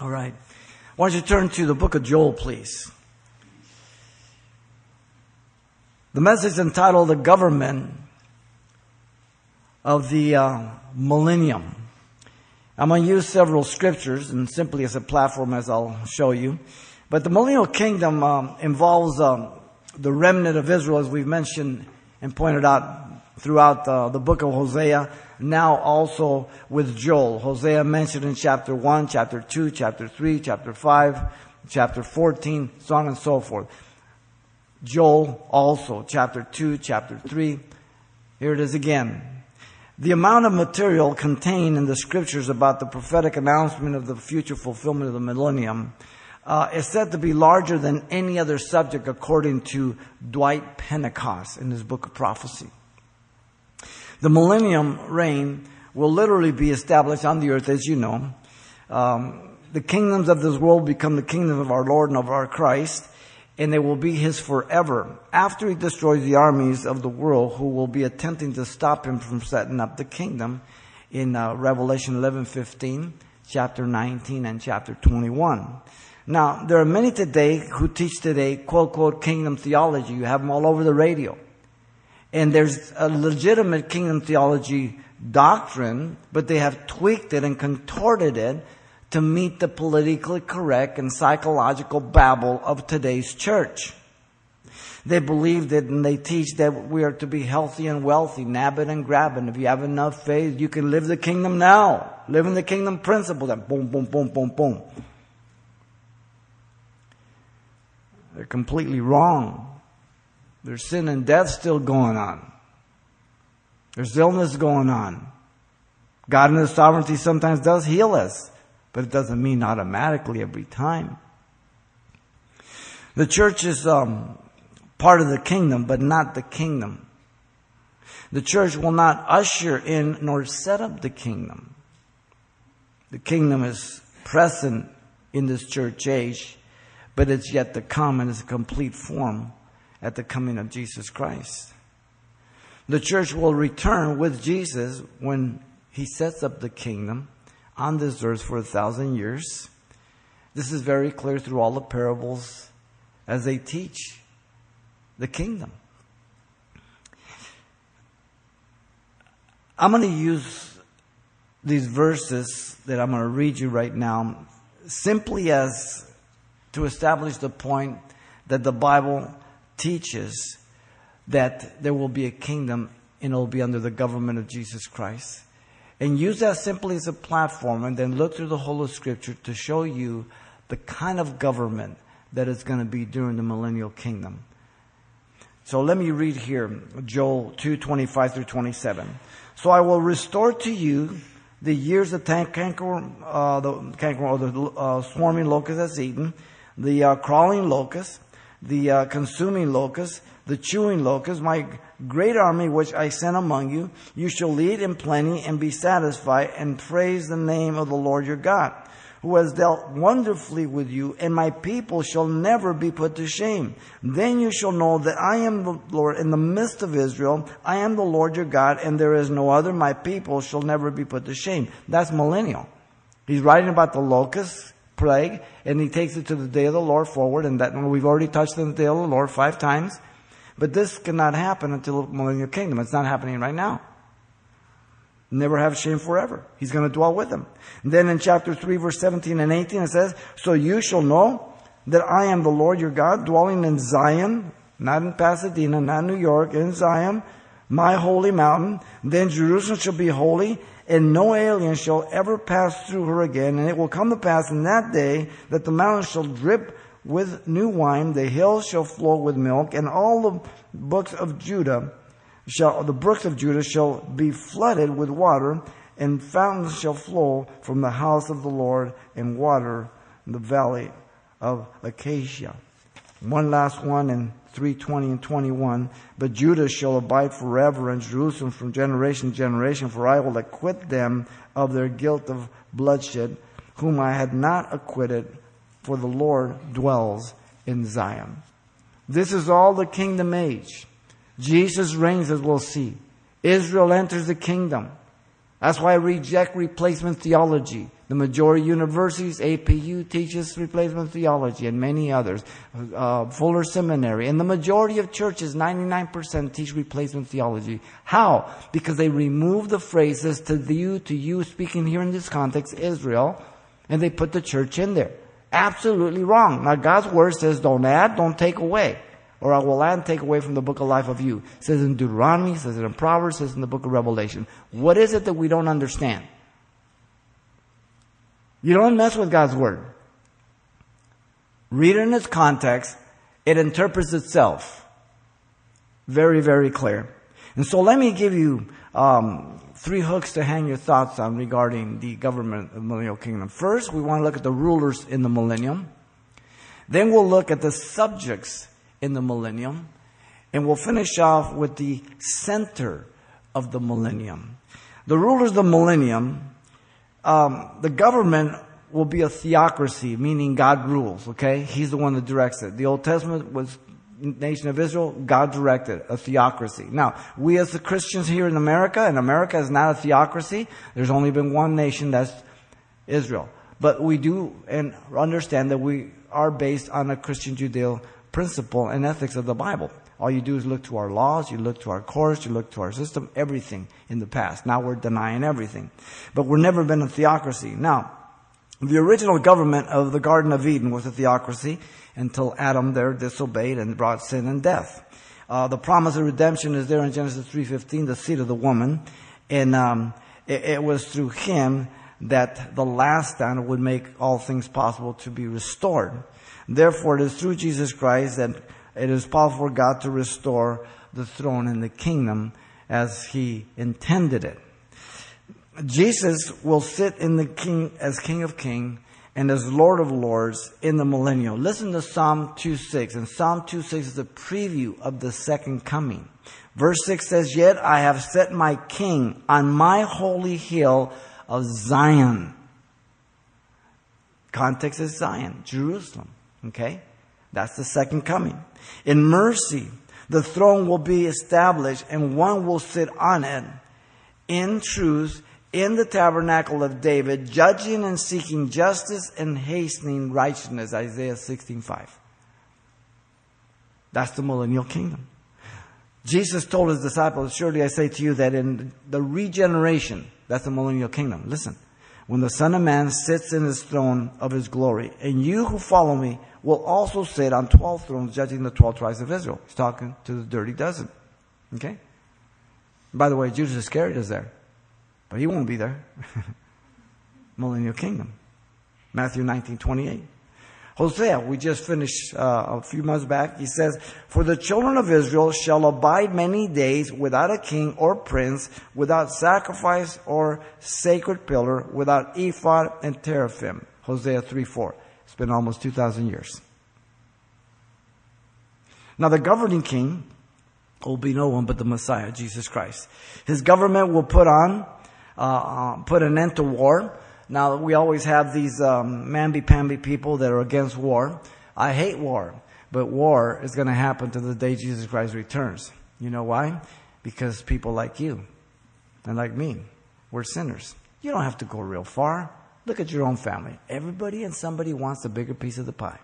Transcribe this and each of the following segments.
All right. Why don't you turn to the book of Joel, please? The message entitled The Government of the uh, Millennium. I'm going to use several scriptures and simply as a platform as I'll show you. But the millennial kingdom um, involves um, the remnant of Israel, as we've mentioned and pointed out throughout uh, the book of Hosea, now also with Joel. Hosea mentioned in chapter 1, chapter 2, chapter 3, chapter 5, chapter 14, so on and so forth. Joel also, chapter 2, chapter 3. Here it is again. The amount of material contained in the scriptures about the prophetic announcement of the future fulfillment of the millennium uh, is said to be larger than any other subject according to Dwight Pentecost in his book of prophecy. The millennium reign will literally be established on the earth, as you know. Um, the kingdoms of this world become the kingdom of our Lord and of our Christ and they will be his forever after he destroys the armies of the world who will be attempting to stop him from setting up the kingdom in uh, Revelation 11:15, chapter 19 and chapter 21. Now, there are many today who teach today quote quote kingdom theology. You have them all over the radio. And there's a legitimate kingdom theology doctrine, but they have tweaked it and contorted it to meet the politically correct and psychological babble of today's church. They believe that and they teach that we are to be healthy and wealthy, nab it and grab it. If you have enough faith, you can live the kingdom now. Live in the kingdom principle. That boom, boom, boom, boom, boom. They're completely wrong. There's sin and death still going on. There's illness going on. God in His sovereignty sometimes does heal us but it doesn't mean automatically every time. The church is um, part of the kingdom, but not the kingdom. The church will not usher in nor set up the kingdom. The kingdom is present in this church age, but it's yet to come in its complete form at the coming of Jesus Christ. The church will return with Jesus when he sets up the kingdom on this earth for a thousand years. This is very clear through all the parables as they teach the kingdom. I'm going to use these verses that I'm going to read you right now simply as to establish the point that the Bible teaches that there will be a kingdom and it will be under the government of Jesus Christ and use that simply as a platform and then look through the whole of Scripture to show you the kind of government that is going to be during the millennial kingdom. So let me read here Joel 2 25 through 27. So I will restore to you the years the canker, uh, the canker or the uh, swarming locust has eaten, the uh, crawling locust, the uh, consuming locust, the chewing locust, my great army which I sent among you. You shall lead in plenty and be satisfied and praise the name of the Lord your God, who has dealt wonderfully with you, and my people shall never be put to shame. Then you shall know that I am the Lord in the midst of Israel. I am the Lord your God, and there is no other. My people shall never be put to shame. That's millennial. He's writing about the locust plague, and he takes it to the day of the Lord forward, and that we've already touched on the day of the Lord five times. But this cannot happen until the millennial kingdom. It's not happening right now. Never have shame forever. He's going to dwell with them. And then in chapter 3, verse 17 and 18, it says, So you shall know that I am the Lord your God, dwelling in Zion, not in Pasadena, not in New York, in Zion, my holy mountain. Then Jerusalem shall be holy, and no alien shall ever pass through her again. And it will come to pass in that day that the mountain shall drip with new wine, the hills shall flow with milk, and all the books of Judah shall, the brooks of Judah shall be flooded with water, and fountains shall flow from the house of the Lord and water in the valley of Acacia. One last one in 320 and 21. But Judah shall abide forever and Jerusalem from generation to generation, for I will acquit them of their guilt of bloodshed, whom I had not acquitted for the Lord dwells in Zion. This is all the kingdom age. Jesus reigns as we'll see. Israel enters the kingdom. That's why I reject replacement theology. The majority universities, APU teaches replacement theology and many others. Uh, Fuller Seminary. And the majority of churches, 99% teach replacement theology. How? Because they remove the phrases to you, to you, speaking here in this context, Israel, and they put the church in there. Absolutely wrong. Now God's word says don't add, don't take away. Or I will add and take away from the book of life of you. It says in Deuteronomy, says it in Proverbs, says in the book of Revelation. What is it that we don't understand? You don't mess with God's Word. Read it in its context. It interprets itself. Very, very clear. And so let me give you um, three hooks to hang your thoughts on regarding the government of the millennial kingdom. First, we want to look at the rulers in the millennium. Then we'll look at the subjects in the millennium. And we'll finish off with the center of the millennium. The rulers of the millennium um, the government will be a theocracy, meaning God rules, okay? He's the one that directs it. The Old Testament was nation of Israel, God directed a theocracy. Now, we as the Christians here in America, and America is not a theocracy, there's only been one nation, that's Israel. But we do and understand that we are based on a Christian Judeo principle and ethics of the Bible. All you do is look to our laws, you look to our courts, you look to our system, everything in the past. Now we're denying everything. But we've never been a theocracy. Now, the original government of the Garden of Eden was a theocracy until Adam there disobeyed and brought sin and death. Uh, the promise of redemption is there in Genesis 3.15, the seed of the woman. And um, it, it was through him that the last stand would make all things possible to be restored. Therefore, it is through Jesus Christ that it is possible for God to restore the throne and the kingdom as he intended it. Jesus will sit in the king as King of Kings and as Lord of Lords in the millennial. Listen to Psalm 2.6. And Psalm 2.6 is a preview of the second coming. Verse 6 says, Yet I have set my king on my holy hill of Zion. Context is Zion, Jerusalem. Okay? That's the second coming. In mercy, the throne will be established and one will sit on it in truth in the tabernacle of David, judging and seeking justice and hastening righteousness. Isaiah 16:5. That's the millennial kingdom. Jesus told his disciples, Surely I say to you that in the regeneration, that's the millennial kingdom. Listen, when the Son of Man sits in his throne of his glory, and you who follow me will also sit on 12 thrones judging the 12 tribes of Israel. He's talking to the dirty dozen. Okay? By the way, Judas Iscariot is there. But he won't be there. Millennial kingdom. Matthew 19, 28. Hosea, we just finished uh, a few months back. He says, For the children of Israel shall abide many days without a king or prince, without sacrifice or sacred pillar, without ephod and teraphim. Hosea 3 4. It's been almost 2,000 years. Now, the governing king will be no one but the Messiah, Jesus Christ. His government will put on, uh, uh, put an end to war. Now, we always have these um, mamby-pamby people that are against war. I hate war, but war is going to happen to the day Jesus Christ returns. You know why? Because people like you and like me, we're sinners. You don't have to go real far. Look at your own family. Everybody and somebody wants a bigger piece of the pie.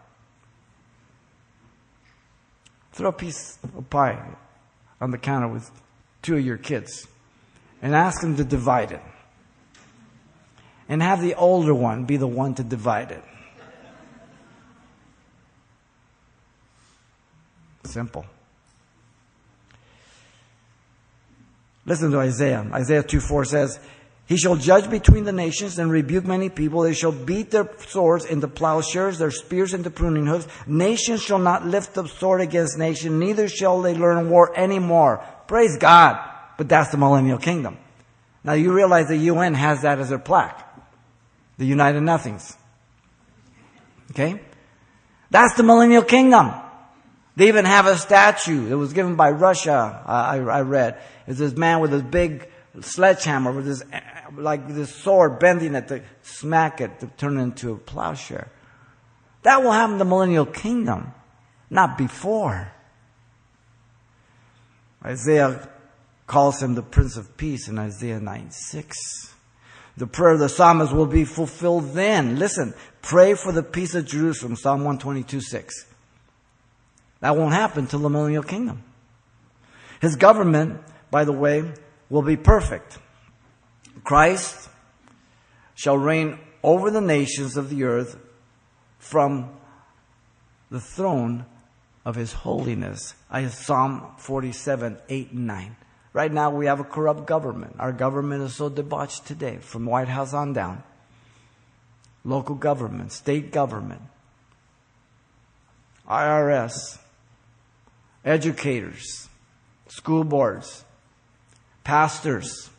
Throw a piece of pie on the counter with two of your kids and ask them to divide it and have the older one be the one to divide it. Simple. Listen to Isaiah. Isaiah 2 4 says, He shall judge between the nations and rebuke many people. They shall beat their swords into plowshares, their spears into pruning hooks. Nations shall not lift up sword against nation, neither shall they learn war anymore. Praise God. But that's the millennial kingdom. Now you realize the UN has that as their plaque the United Nothings. Okay? That's the millennial kingdom. They even have a statue that was given by Russia, I, I read. It's this man with this big sledgehammer with this, like this sword bending it to smack it to turn it into a plowshare. That will happen in the millennial kingdom, not before. Isaiah calls him the Prince of Peace in Isaiah 9 6. The prayer of the psalmist will be fulfilled then. Listen, pray for the peace of Jerusalem, Psalm 122 6. That won't happen till the millennial kingdom. His government, by the way, will be perfect. Christ shall reign over the nations of the earth from the throne of his holiness. I Psalm 47, 8 and 9. Right now we have a corrupt government. Our government is so debauched today, from White House on down. Local government, state government, IRS, educators, school boards, pastors.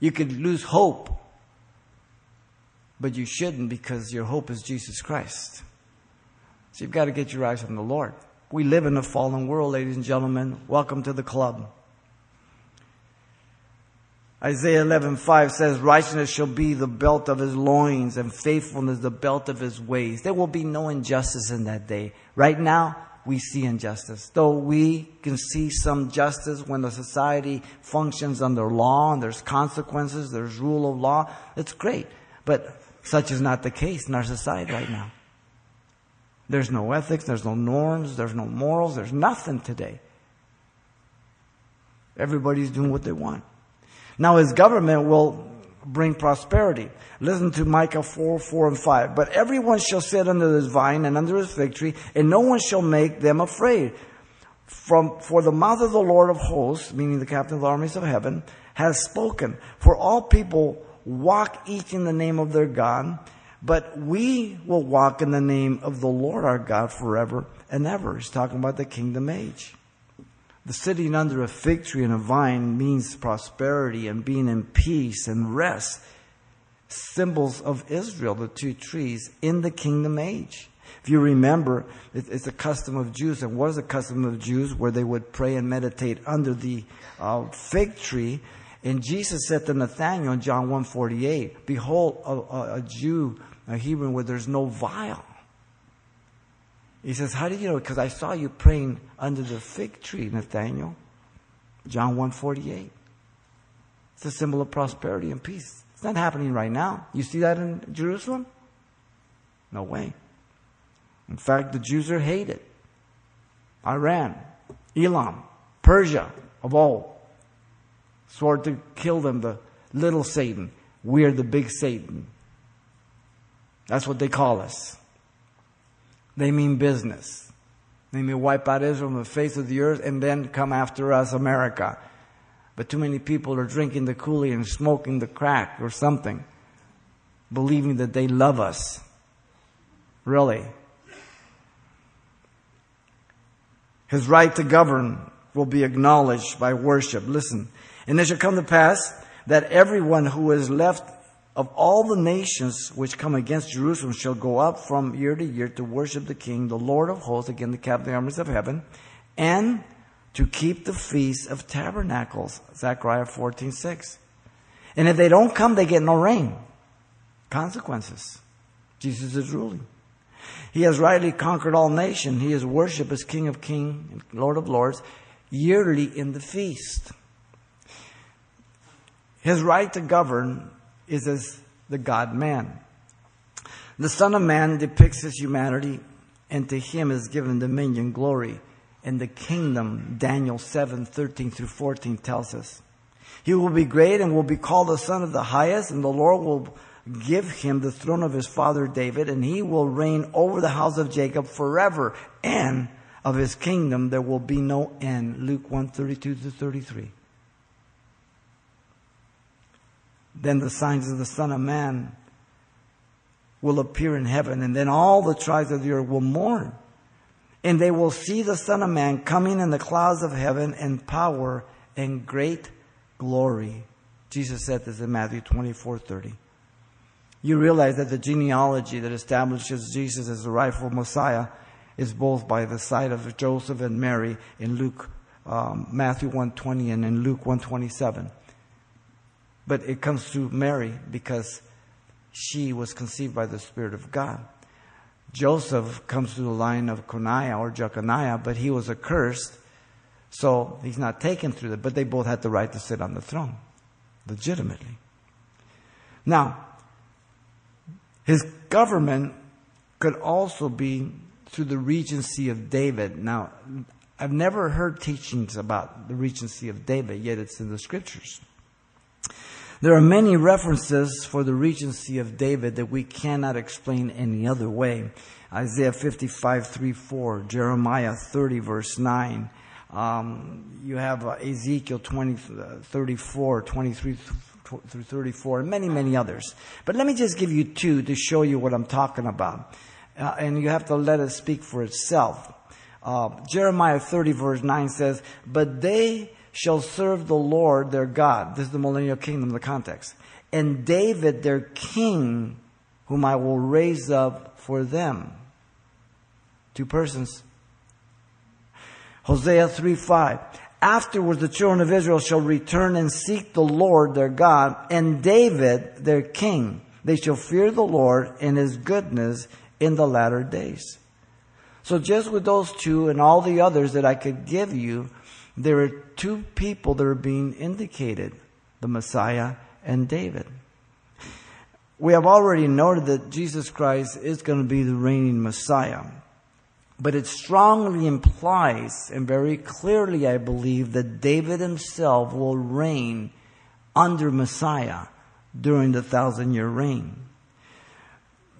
You could lose hope, but you shouldn't because your hope is Jesus Christ. So you've got to get your eyes on the Lord. We live in a fallen world, ladies and gentlemen. Welcome to the club. Isaiah 11:5 says, "Righteousness shall be the belt of his loins, and faithfulness the belt of his ways." There will be no injustice in that day. Right now, we see injustice. Though we can see some justice when the society functions under law and there's consequences, there's rule of law, it's great. But such is not the case in our society right now. There's no ethics, there's no norms, there's no morals, there's nothing today. Everybody's doing what they want. Now his government will bring prosperity. Listen to Micah 4, 4 and 5. But everyone shall sit under this vine and under his fig tree, and no one shall make them afraid. From, for the mouth of the Lord of hosts, meaning the captain of the armies of heaven, has spoken. For all people walk each in the name of their God, but we will walk in the name of the Lord our God forever and ever. He's talking about the kingdom age. The sitting under a fig tree and a vine means prosperity and being in peace and rest. Symbols of Israel, the two trees in the kingdom age. If you remember, it's a custom of Jews. And what is a custom of Jews? Where they would pray and meditate under the uh, fig tree. And Jesus said to Nathanael in John 1.48, Behold, a, a Jew, a Hebrew, where there's no vial. He says, How did you know? Because I saw you praying under the fig tree, Nathaniel. John 148. It's a symbol of prosperity and peace. It's not happening right now. You see that in Jerusalem? No way. In fact, the Jews are hated. Iran, Elam, Persia, of all, swore to kill them, the little Satan. We're the big Satan. That's what they call us. They mean business. They may wipe out Israel from the face of the earth and then come after us, America. But too many people are drinking the Kool-Aid and smoking the crack or something, believing that they love us. Really. His right to govern will be acknowledged by worship. Listen. And it shall come to pass that everyone who is left of all the nations which come against Jerusalem shall go up from year to year to worship the King, the Lord of hosts, again the captain of the armies of heaven, and to keep the feast of tabernacles. Zechariah 14, 6. And if they don't come, they get no rain. Consequences. Jesus is ruling. He has rightly conquered all nations. He is worshipped as King of kings and Lord of lords yearly in the feast. His right to govern is as the God man. The Son of Man depicts his humanity, and to him is given dominion, glory, and the kingdom, Daniel 7 13 through 14 tells us. He will be great and will be called the Son of the Highest, and the Lord will give him the throne of his father David, and he will reign over the house of Jacob forever, and of his kingdom there will be no end. Luke 1 32 to 33. Then the signs of the Son of Man will appear in heaven, and then all the tribes of the earth will mourn. And they will see the Son of Man coming in the clouds of heaven in power and great glory. Jesus said this in Matthew 24 30. You realize that the genealogy that establishes Jesus as the rightful Messiah is both by the side of Joseph and Mary in Luke, um, Matthew 120 and in Luke 127. But it comes through Mary because she was conceived by the Spirit of God. Joseph comes through the line of Coniah or Jeconiah, but he was accursed So he's not taken through that, but they both had the right to sit on the throne, legitimately. Now, his government could also be through the regency of David. Now, I've never heard teachings about the regency of David, yet it's in the scriptures. There are many references for the regency of David that we cannot explain any other way. Isaiah 55, 3, 4, Jeremiah 30, verse 9. Um, you have uh, Ezekiel 20, uh, 34, 23 through 34, and many, many others. But let me just give you two to show you what I'm talking about. Uh, and you have to let it speak for itself. Uh, Jeremiah 30, verse 9 says, But they shall serve the Lord their God. This is the millennial kingdom, the context. And David their king, whom I will raise up for them. Two persons. Hosea 3 5. Afterwards, the children of Israel shall return and seek the Lord their God and David their king. They shall fear the Lord and his goodness in the latter days. So just with those two and all the others that I could give you, there are two people that are being indicated the Messiah and David. We have already noted that Jesus Christ is going to be the reigning Messiah. But it strongly implies, and very clearly, I believe, that David himself will reign under Messiah during the thousand year reign.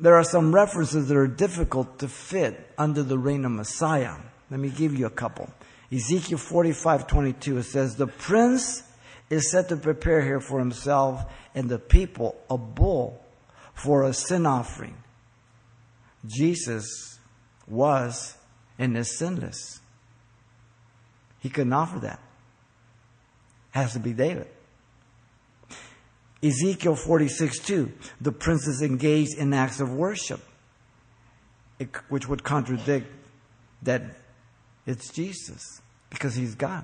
There are some references that are difficult to fit under the reign of Messiah. Let me give you a couple. Ezekiel 45 22, it says, The prince is set to prepare here for himself and the people a bull for a sin offering. Jesus was and is sinless. He couldn't offer that. It Has to be David. Ezekiel 46 2, the prince is engaged in acts of worship, which would contradict that it's Jesus because he's God.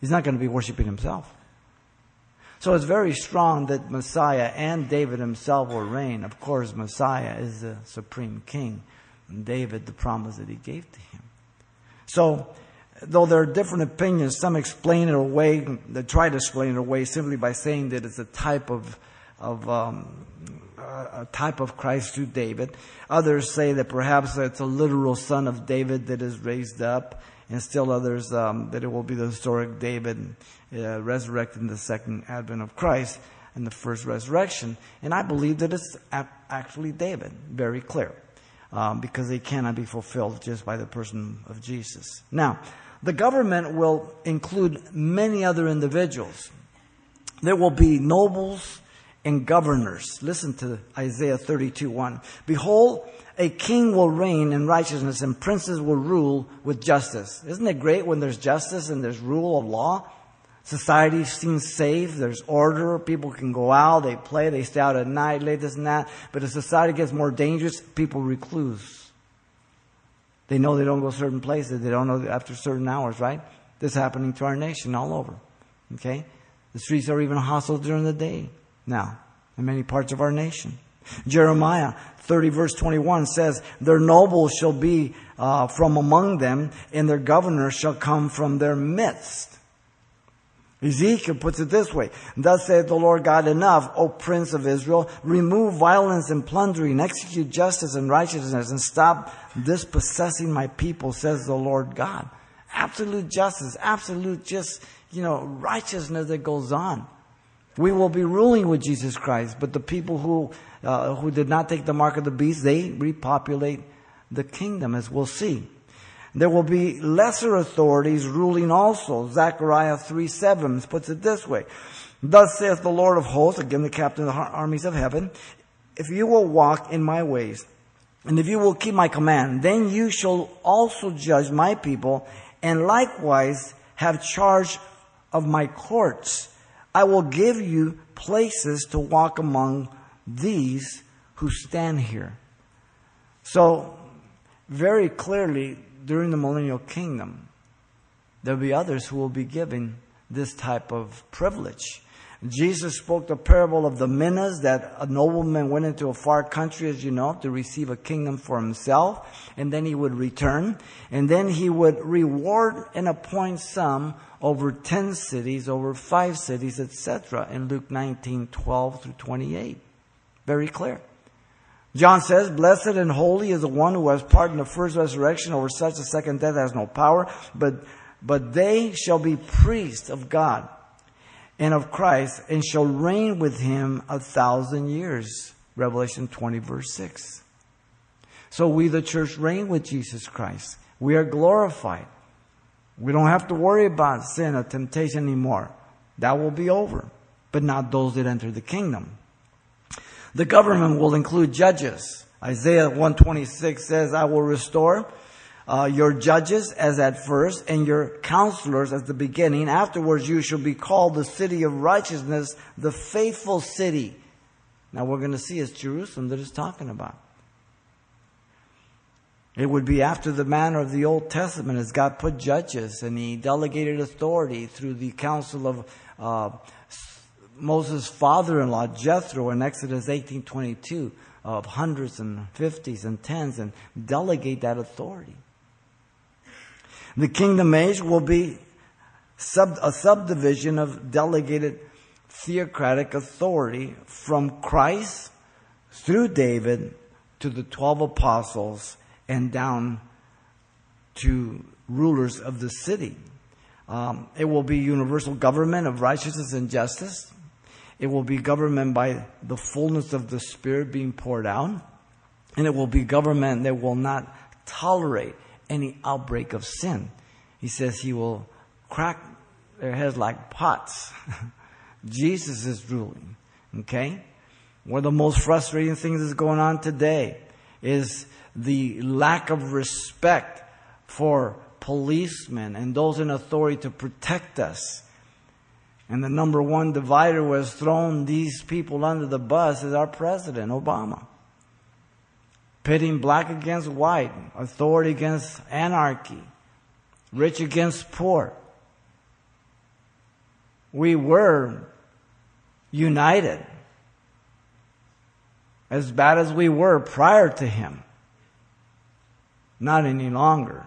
He's not going to be worshiping himself. So it's very strong that Messiah and David himself will reign. Of course, Messiah is the supreme king. And David the promise that he gave to him. So, though there are different opinions, some explain it away, they try to explain it away simply by saying that it's a type of, of um, a type of Christ through David. Others say that perhaps it's a literal son of David that is raised up, and still others um, that it will be the historic David uh, resurrected in the second advent of Christ and the first resurrection. And I believe that it's actually David, very clear um, because they cannot be fulfilled just by the person of Jesus. Now, the government will include many other individuals. There will be nobles and governors. Listen to Isaiah 32 1. Behold, a king will reign in righteousness and princes will rule with justice. Isn't it great when there's justice and there's rule of law? Society seems safe. There's order. People can go out. They play. They stay out at night, late this and that. But as society gets more dangerous, people recluse. They know they don't go certain places. They don't know after certain hours, right? This is happening to our nation all over. Okay? The streets are even hostile during the day now in many parts of our nation. Jeremiah 30 verse 21 says, Their nobles shall be uh, from among them, and their governors shall come from their midst. Ezekiel puts it this way, Thus saith the Lord God, enough, O Prince of Israel, remove violence and plundering, execute justice and righteousness, and stop dispossessing my people, says the Lord God. Absolute justice, absolute just, you know, righteousness that goes on. We will be ruling with Jesus Christ, but the people who, uh, who did not take the mark of the beast, they repopulate the kingdom, as we'll see. There will be lesser authorities ruling also. Zechariah 3 7 puts it this way. Thus saith the Lord of hosts, again the captain of the armies of heaven, if you will walk in my ways, and if you will keep my command, then you shall also judge my people, and likewise have charge of my courts. I will give you places to walk among these who stand here. So, very clearly, during the millennial kingdom, there'll be others who will be given this type of privilege. Jesus spoke the parable of the minas that a nobleman went into a far country, as you know, to receive a kingdom for himself, and then he would return, and then he would reward and appoint some over 10 cities, over 5 cities, etc. in Luke 19, 12 through 28. Very clear. John says, Blessed and holy is the one who has part in the first resurrection. Over such the second death has no power, but, but they shall be priests of God and of Christ and shall reign with him a thousand years. Revelation 20 verse 6. So we, the church, reign with Jesus Christ. We are glorified. We don't have to worry about sin or temptation anymore. That will be over, but not those that enter the kingdom. The government will include judges. Isaiah 126 says, I will restore uh, your judges as at first and your counselors as the beginning. Afterwards you shall be called the city of righteousness, the faithful city. Now we're going to see it's Jerusalem that is talking about. It would be after the manner of the Old Testament as God put judges and he delegated authority through the council of uh, Moses' father-in-law Jethro in Exodus 18:22 of hundreds and fifties and tens and delegate that authority. The kingdom age will be sub, a subdivision of delegated theocratic authority from Christ through David to the 12 apostles and down to rulers of the city. Um, it will be universal government of righteousness and justice. It will be government by the fullness of the Spirit being poured out. And it will be government that will not tolerate any outbreak of sin. He says he will crack their heads like pots. Jesus is ruling. Okay? One of the most frustrating things that's going on today is the lack of respect for policemen and those in authority to protect us. And the number one divider was thrown these people under the bus is our president, Obama. Pitting black against white, authority against anarchy, rich against poor. We were united as bad as we were prior to him. Not any longer.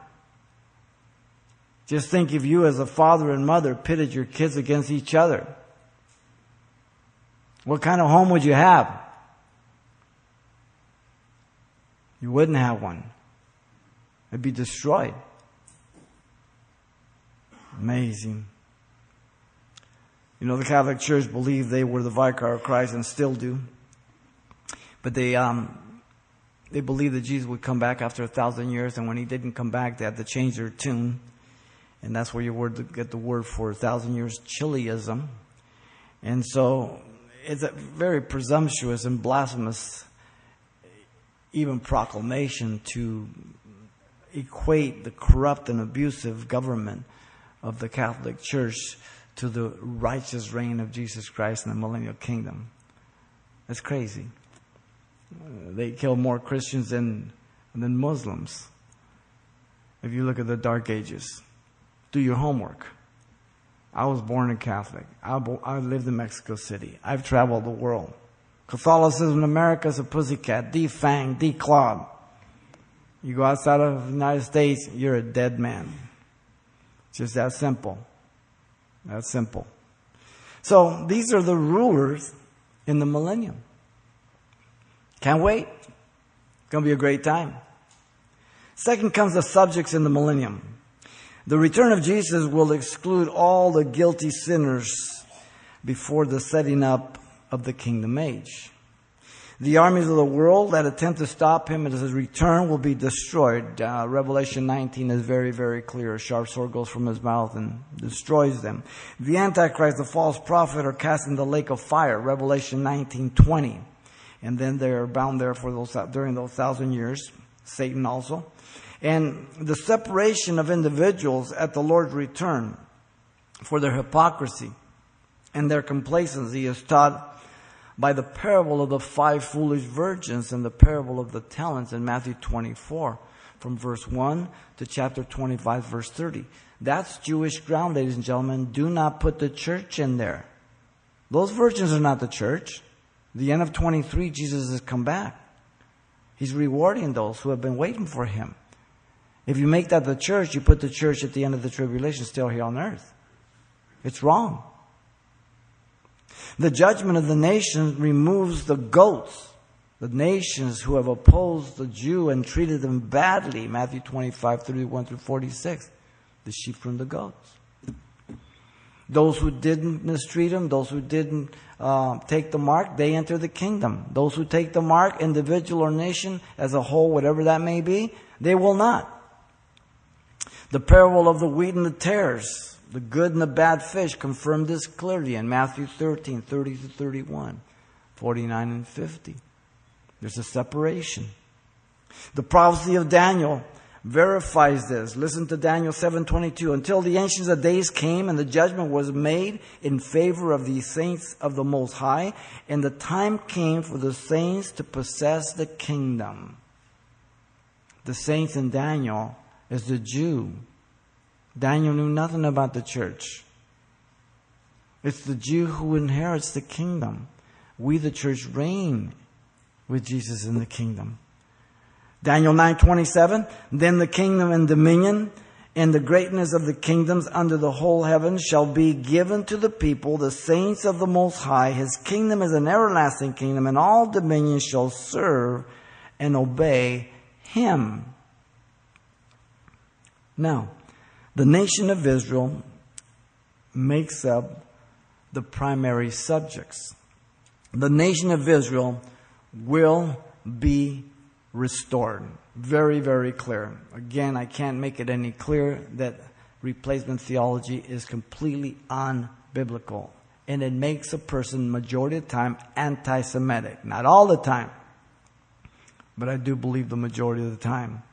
Just think if you as a father and mother pitted your kids against each other. What kind of home would you have? You wouldn't have one. It'd be destroyed. Amazing. You know, the Catholic Church believed they were the vicar of Christ and still do. But they, um, they believed that Jesus would come back after a thousand years, and when he didn't come back, they had to change their tune. And that's where you word, get the word for a thousand years, chiliasm. And so it's a very presumptuous and blasphemous even proclamation to equate the corrupt and abusive government of the Catholic Church to the righteous reign of Jesus Christ in the millennial kingdom. That's crazy. They kill more Christians than, than Muslims. If you look at the Dark Ages, do your homework. I was born a Catholic. I, I lived in Mexico City. I've traveled the world. Catholicism in America is a pussycat, defanged, declawed. You go outside of the United States, you're a dead man. It's Just that simple. That simple. So these are the rulers in the millennium. Can't wait. It's going to be a great time. Second comes the subjects in the millennium. The return of Jesus will exclude all the guilty sinners before the setting up of the kingdom age. The armies of the world that attempt to stop him at his return will be destroyed. Uh, Revelation 19 is very, very clear. A sharp sword goes from his mouth and destroys them. The Antichrist, the false prophet, are cast in the lake of fire. Revelation 19, 20. And then they are bound there for those, during those thousand years. Satan also. And the separation of individuals at the Lord's return for their hypocrisy and their complacency is taught by the parable of the five foolish virgins and the parable of the talents in Matthew 24 from verse 1 to chapter 25 verse 30. That's Jewish ground, ladies and gentlemen. Do not put the church in there. Those virgins are not the church. The end of 23, Jesus has come back. He's rewarding those who have been waiting for him. If you make that the church, you put the church at the end of the tribulation still here on earth. It's wrong. The judgment of the nations removes the goats, the nations who have opposed the Jew and treated them badly. Matthew 25, 31 through 46. The sheep from the goats. Those who didn't mistreat him, those who didn't uh, take the mark, they enter the kingdom. Those who take the mark, individual or nation as a whole, whatever that may be, they will not. The parable of the wheat and the tares, the good and the bad fish, confirm this clearly in Matthew 13, 30 to 31, 49 and 50. There's a separation. The prophecy of Daniel verifies this. Listen to Daniel 7:22. Until the ancients of days came and the judgment was made in favor of the saints of the Most High, and the time came for the saints to possess the kingdom. The saints in Daniel is the Jew. Daniel knew nothing about the church. It's the Jew who inherits the kingdom. We, the church, reign with Jesus in the kingdom. Daniel 9:27 Then the kingdom and dominion and the greatness of the kingdoms under the whole heaven shall be given to the people, the saints of the Most High. His kingdom is an everlasting kingdom, and all dominions shall serve and obey him. Now, the nation of Israel makes up the primary subjects. The nation of Israel will be restored. Very, very clear. Again, I can't make it any clearer that replacement theology is completely unbiblical. And it makes a person, majority of the time, anti Semitic. Not all the time, but I do believe the majority of the time.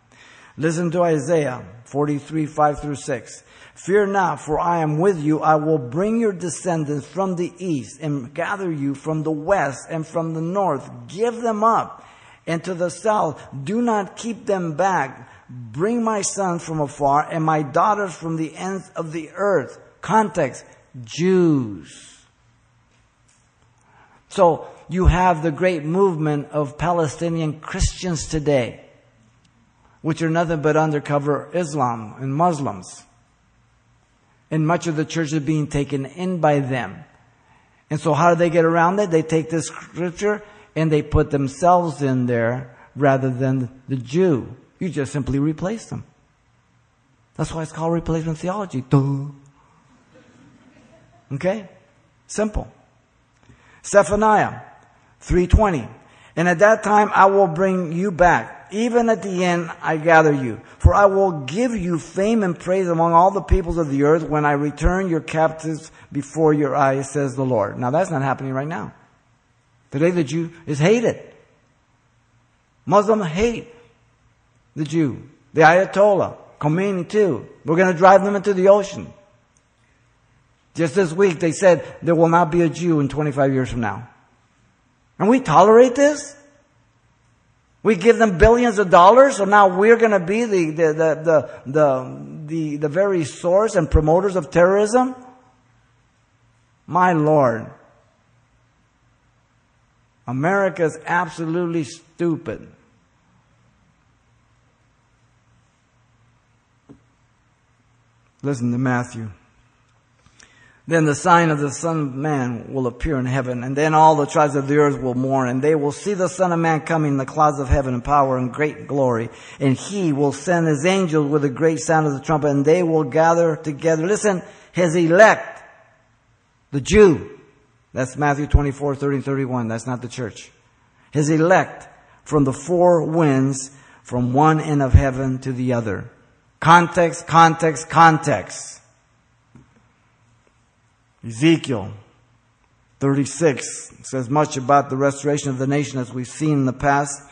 Listen to Isaiah 43, 5 through 6. Fear not, for I am with you. I will bring your descendants from the east and gather you from the west and from the north. Give them up and to the south. Do not keep them back. Bring my sons from afar and my daughters from the ends of the earth. Context, Jews. So you have the great movement of Palestinian Christians today, which are nothing but undercover Islam and Muslims. And much of the church is being taken in by them. And so how do they get around it? They take this scripture and they put themselves in there rather than the Jew. You just simply replace them. That's why it's called replacement theology. Duh. Okay? Simple. Zephaniah 320. And at that time I will bring you back. Even at the end I gather you. For I will give you fame and praise among all the peoples of the earth when I return your captives before your eyes, says the Lord. Now that's not happening right now. Today the Jew is hated. Muslim hate the Jew. The Ayatollah, Khomeini too. We're going to drive them into the ocean. Just this week they said there will not be a Jew in 25 years from now. And we tolerate this? We give them billions of dollars, so now we're going to be the, the, the, the, the, the, the very source and promoters of terrorism? My Lord. America's absolutely stupid. Listen to Matthew. Then the sign of the Son of Man will appear in heaven, and then all the tribes of the earth will mourn, and they will see the Son of Man coming in the clouds of heaven in power and great glory. And he will send his angels with a great sound of the trumpet, and they will gather together. Listen, his elect, the Jew, that's Matthew 24, 30, 31. That's not the church. His elect from the four winds from one end of heaven to the other. Context, context, context. Ezekiel 36 says much about the restoration of the nation as we've seen in the past.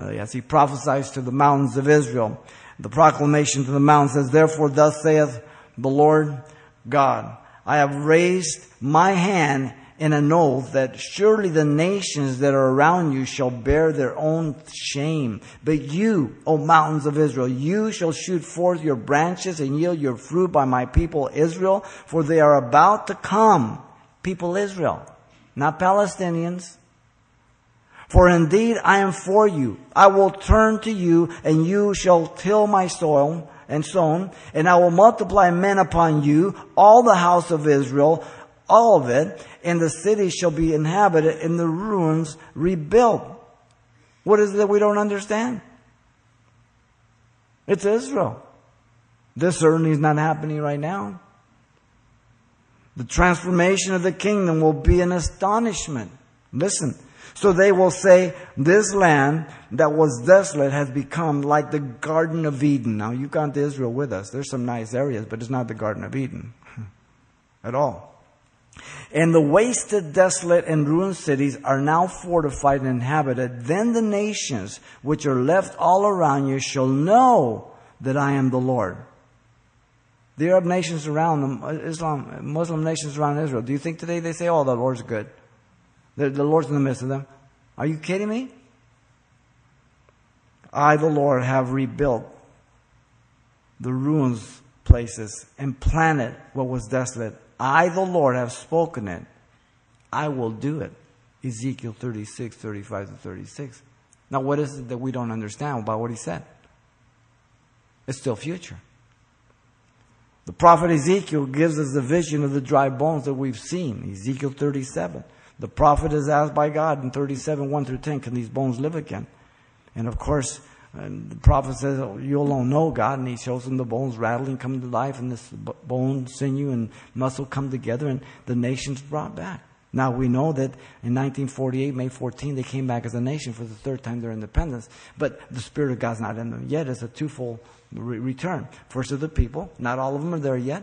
Uh, as he prophesies to the mountains of Israel. The proclamation to the mountains says, Therefore thus saith the Lord God, I have raised my hand in an oath that surely the nations that are around you shall bear their own shame. But you, O mountains of Israel, you shall shoot forth your branches and yield your fruit by my people Israel, for they are about to come people Israel, not Palestinians. For indeed I am for you. I will turn to you and you shall till my soil and sown, and I will multiply men upon you, all the house of Israel, all of it, and the city shall be inhabited and the ruins rebuilt. What is it that we don't understand? It's Israel. This certainly is not happening right now. The transformation of the kingdom will be an astonishment. Listen. So they will say, this land that was desolate has become like the Garden of Eden. Now you've gone to Israel with us. There's some nice areas, but it's not the Garden of Eden at all. And the wasted, desolate, and ruined cities are now fortified and inhabited. Then the nations which are left all around you shall know that I am the Lord. The Arab nations around them, Islam, Muslim nations around Israel, do you think today they say, oh, the Lord's good? The, the Lord's in the midst of them. Are you kidding me? I, the Lord, have rebuilt the ruins places and planted what was desolate. I, the Lord, have spoken it. I will do it. Ezekiel 36, 35 to 36. Now, what is it that we don't understand about what he said? It's still future. The prophet Ezekiel gives us the vision of the dry bones that we've seen. Ezekiel 37. The prophet is asked by God in 37, 1 through 10, can these bones live again? And of course, and the prophet says, oh, You alone know God. And he shows them the bones rattling, coming to life, and this bone, sinew, and muscle come together, and the nation's brought back. Now we know that in 1948, May 14, they came back as a nation for the third time their independence. But the Spirit of God's not in them yet. It's a twofold re- return. First of the people, not all of them are there yet.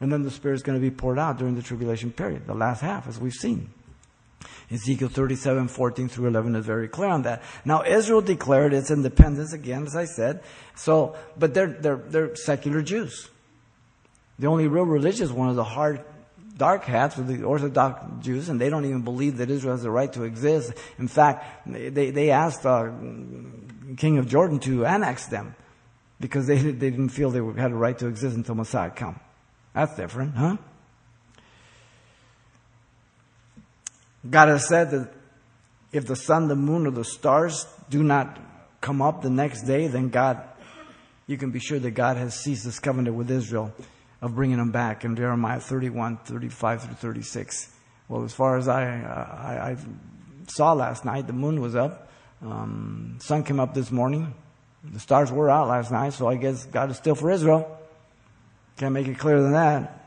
And then the Spirit is going to be poured out during the tribulation period, the last half, as we've seen. Ezekiel 37, 14 through 11 is very clear on that. Now, Israel declared its independence again, as I said. So, but they're, they're, they're secular Jews. The only real religious one is the hard, dark hats with the Orthodox Jews, and they don't even believe that Israel has the right to exist. In fact, they, they asked uh, King of Jordan to annex them because they, they didn't feel they had a right to exist until Messiah come. That's different, huh? God has said that if the sun, the moon, or the stars do not come up the next day, then God, you can be sure that God has ceased this covenant with Israel of bringing them back in Jeremiah 31, 35 through 36. Well, as far as I, I, I saw last night, the moon was up. Um, sun came up this morning. The stars were out last night, so I guess God is still for Israel. Can't make it clearer than that.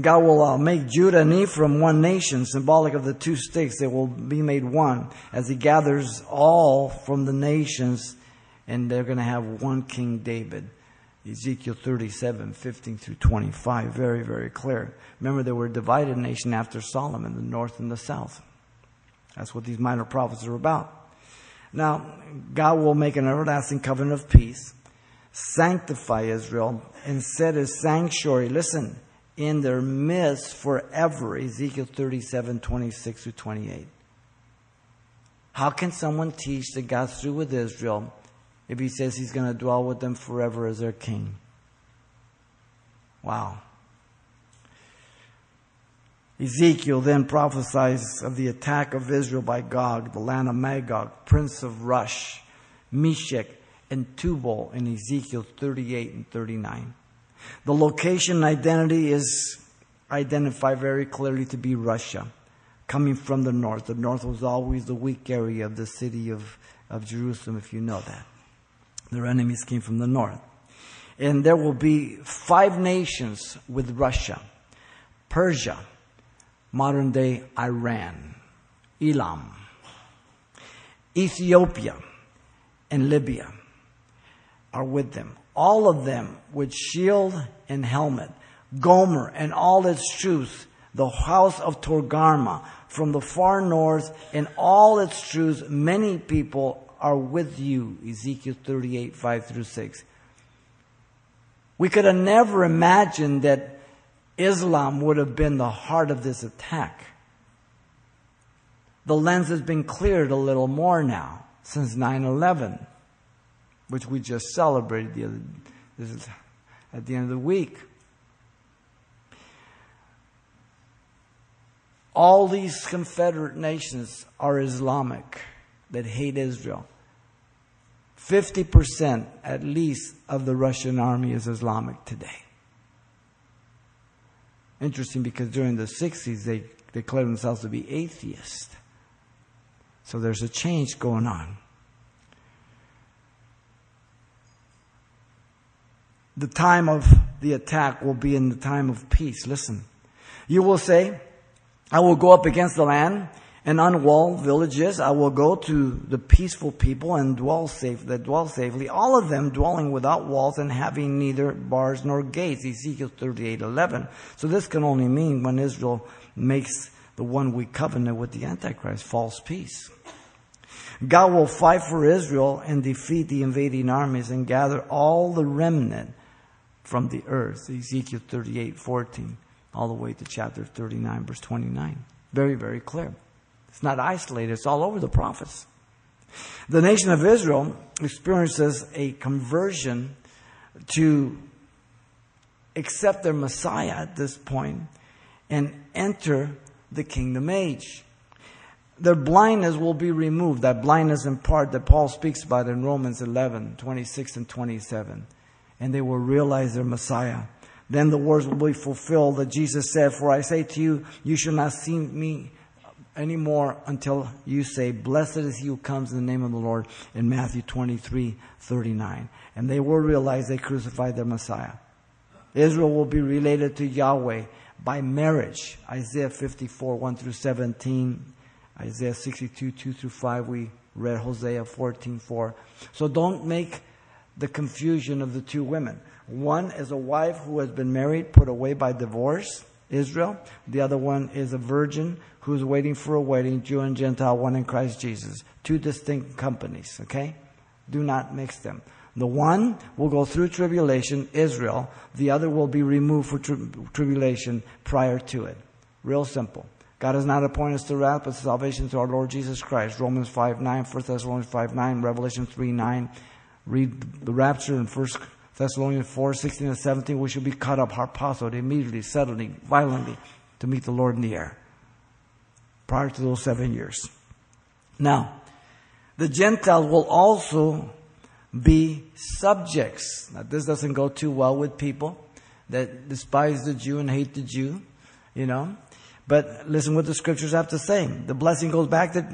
God will uh, make Judah and Ephraim one nation, symbolic of the two sticks that will be made one, as He gathers all from the nations, and they're going to have one King David. Ezekiel 37, 15 through 25. Very, very clear. Remember, they were a divided nation after Solomon, the north and the south. That's what these minor prophets are about. Now, God will make an everlasting covenant of peace, sanctify Israel, and set his sanctuary, listen, in their midst forever. Ezekiel 37, 26 through 28. How can someone teach that God's through with Israel if he says he's going to dwell with them forever as their king? Wow. Ezekiel then prophesies of the attack of Israel by Gog, the land of Magog, prince of Rosh, Meshech, and Tubal in Ezekiel 38 and 39. The location identity is identified very clearly to be Russia, coming from the north. The north was always the weak area of the city of, of Jerusalem, if you know that. Their enemies came from the north. And there will be five nations with Russia Persia, modern day Iran, Elam, Ethiopia, and Libya are with them. All of them with shield and helmet. Gomer and all its troops, the house of Togarmah from the far north and all its troops, many people are with you. Ezekiel 38, 5 through 6. We could have never imagined that Islam would have been the heart of this attack. The lens has been cleared a little more now since 9 11, which we just celebrated the other, this is at the end of the week. all these confederate nations are Islamic that hate Israel. 50% at least of the Russian army is Islamic today. Interesting because during the 60s they declared themselves to be atheists. So there's a change going on. The time of the attack will be in the time of peace. Listen. You will say, I will go up against the land and unwalled villages. I will go to the peaceful people and dwell safe, that dwell safely. All of them dwelling without walls and having neither bars nor gates. Ezekiel 38, 11. So this can only mean when Israel makes the one we covenant with the Antichrist, false peace. God will fight for Israel and defeat the invading armies and gather all the remnant from the earth. Ezekiel 38, 14, all the way to chapter 39, verse 29. Very, very clear. It's not isolated, it's all over the prophets. The nation of Israel experiences a conversion to accept their Messiah at this point and enter the kingdom age. Their blindness will be removed, that blindness in part that Paul speaks about in Romans 11, 26 and 27. And they will realize their Messiah. Then the words will be fulfilled that Jesus said, For I say to you, you shall not see me anymore until you say, Blessed is he who comes in the name of the Lord in Matthew 23 39. And they will realize they crucified their Messiah. Israel will be related to Yahweh by marriage. Isaiah 54 1 through 17, Isaiah 62 2 through 5. We read Hosea 14 4. So don't make the confusion of the two women. One is a wife who has been married, put away by divorce, Israel. The other one is a virgin who's waiting for a wedding, Jew and Gentile, one in Christ Jesus. Two distinct companies, okay? Do not mix them. The one will go through tribulation, Israel. The other will be removed for tri- tribulation prior to it. Real simple. God has not appointed us to wrath, but salvation through our Lord Jesus Christ. Romans 5 9, 1 Thessalonians 5 9, Revelation 3 9. Read the rapture in 1 Thessalonians 4 16 and 17. We shall be caught up, harpazoed, immediately, suddenly, violently, to meet the Lord in the air prior to those seven years. Now, the Gentiles will also be subjects. Now, this doesn't go too well with people that despise the Jew and hate the Jew, you know. But listen what the scriptures have to say. The blessing goes back to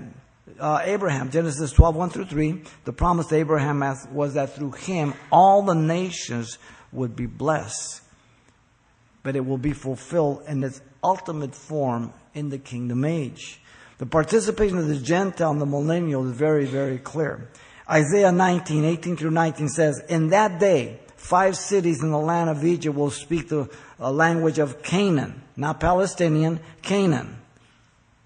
uh, Abraham, Genesis 12, 1 through 3. The promise to Abraham was that through him all the nations would be blessed. But it will be fulfilled in its ultimate form in the kingdom age. The participation of the Gentile in the millennial is very, very clear. Isaiah 19, 18 through 19 says, In that day, five cities in the land of Egypt will speak the uh, language of Canaan, not Palestinian, Canaan,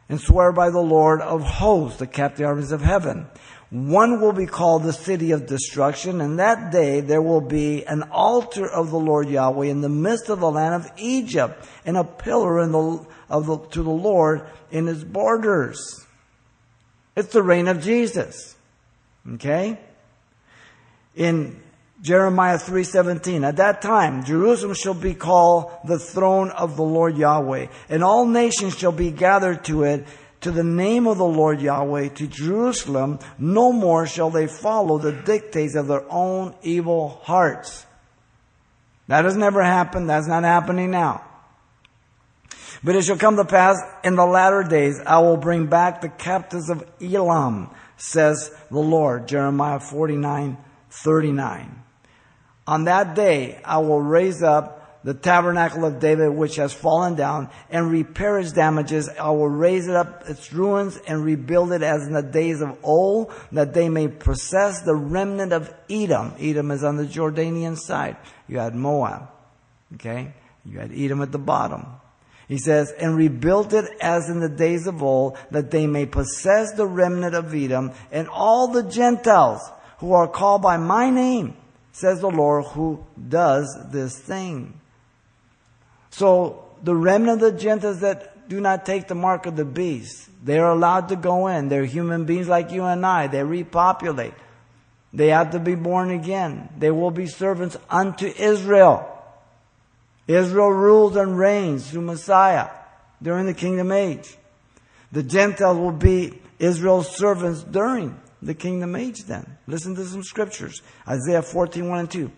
and swear by the Lord of hosts, the captain armies of heaven. One will be called the city of destruction, and that day there will be an altar of the Lord Yahweh in the midst of the land of Egypt, and a pillar the, the, to the Lord in its borders. It's the reign of Jesus. Okay? In Jeremiah 3:17 At that time Jerusalem shall be called the throne of the Lord Yahweh and all nations shall be gathered to it to the name of the Lord Yahweh, to Jerusalem, no more shall they follow the dictates of their own evil hearts. That has never happened. That's not happening now. But it shall come to pass in the latter days, I will bring back the captives of Elam, says the Lord. Jeremiah 49, 39. On that day, I will raise up the tabernacle of David, which has fallen down, and repair its damages. I will raise it up, its ruins, and rebuild it as in the days of old, that they may possess the remnant of Edom. Edom is on the Jordanian side. You had Moab. Okay? You had Edom at the bottom. He says, and rebuilt it as in the days of old, that they may possess the remnant of Edom, and all the Gentiles who are called by my name, says the Lord, who does this thing. So the remnant of the Gentiles that do not take the mark of the beast, they're allowed to go in. They're human beings like you and I. They repopulate. They have to be born again. They will be servants unto Israel. Israel rules and reigns through Messiah during the kingdom age. The Gentiles will be Israel's servants during the kingdom age then. Listen to some scriptures. Isaiah 14, 1 and 2.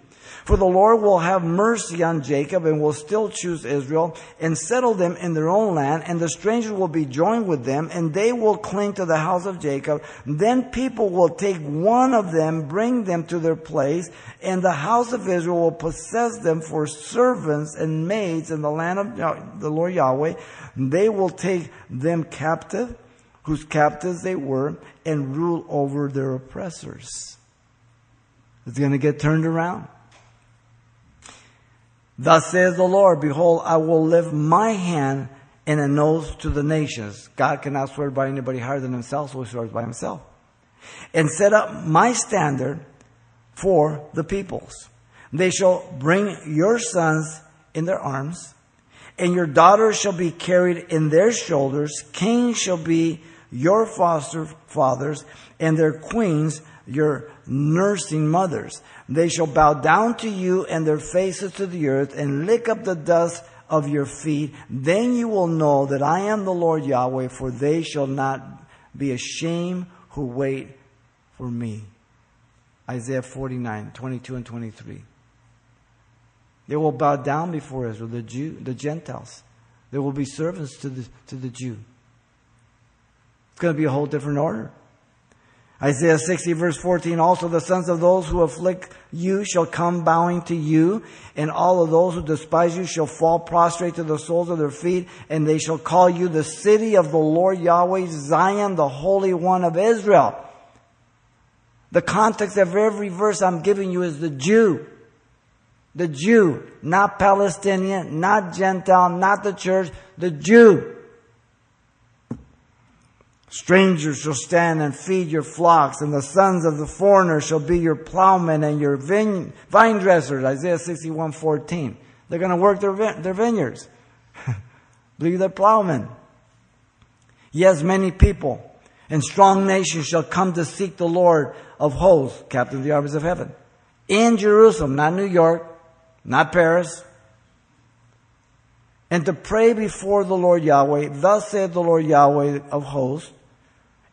For the Lord will have mercy on Jacob and will still choose Israel and settle them in their own land, and the strangers will be joined with them, and they will cling to the house of Jacob. Then people will take one of them, bring them to their place, and the house of Israel will possess them for servants and maids in the land of the Lord Yahweh. They will take them captive, whose captives they were, and rule over their oppressors. It's going to get turned around. Thus says the Lord, behold, I will lift my hand and a nose to the nations. God cannot swear by anybody higher than himself, so he swears by himself. And set up my standard for the peoples. They shall bring your sons in their arms, and your daughters shall be carried in their shoulders. Kings shall be your foster fathers, and their queens your nursing mothers. They shall bow down to you and their faces to the earth and lick up the dust of your feet. Then you will know that I am the Lord Yahweh, for they shall not be ashamed who wait for me. Isaiah 49, 22 and 23. They will bow down before Israel, the Jew, the Gentiles. They will be servants to the, to the Jew. It's going to be a whole different order. Isaiah 60 verse 14, also the sons of those who afflict you shall come bowing to you, and all of those who despise you shall fall prostrate to the soles of their feet, and they shall call you the city of the Lord Yahweh, Zion, the Holy One of Israel. The context of every verse I'm giving you is the Jew. The Jew, not Palestinian, not Gentile, not the church, the Jew. Strangers shall stand and feed your flocks, and the sons of the foreigner shall be your plowmen and your vine, vine dressers. Isaiah 61 14. They're going to work their, their vineyards. Believe they're plowmen. Yes, many people and strong nations shall come to seek the Lord of hosts, captain of the armies of heaven. In Jerusalem, not New York, not Paris, and to pray before the Lord Yahweh. Thus saith the Lord Yahweh of hosts,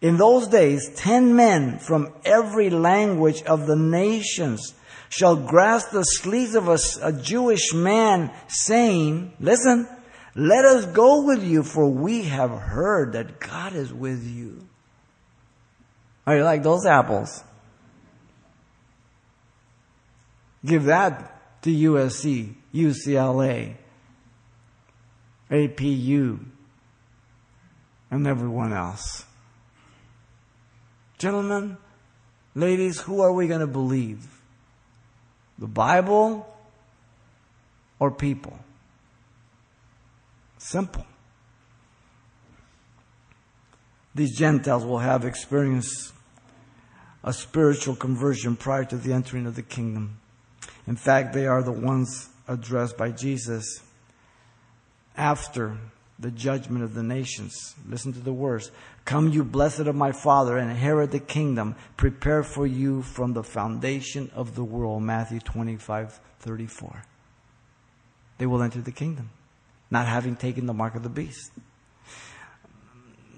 in those days, ten men from every language of the nations shall grasp the sleeves of a, a, Jewish man, saying, Listen, let us go with you, for we have heard that God is with you. Are you like those apples? Give that to USC, UCLA, APU, and everyone else. Gentlemen, ladies, who are we going to believe? The Bible or people? Simple. These Gentiles will have experienced a spiritual conversion prior to the entering of the kingdom. In fact, they are the ones addressed by Jesus after the judgment of the nations. Listen to the words. Come, you blessed of my Father, and inherit the kingdom prepared for you from the foundation of the world. Matthew 25, 34. They will enter the kingdom, not having taken the mark of the beast.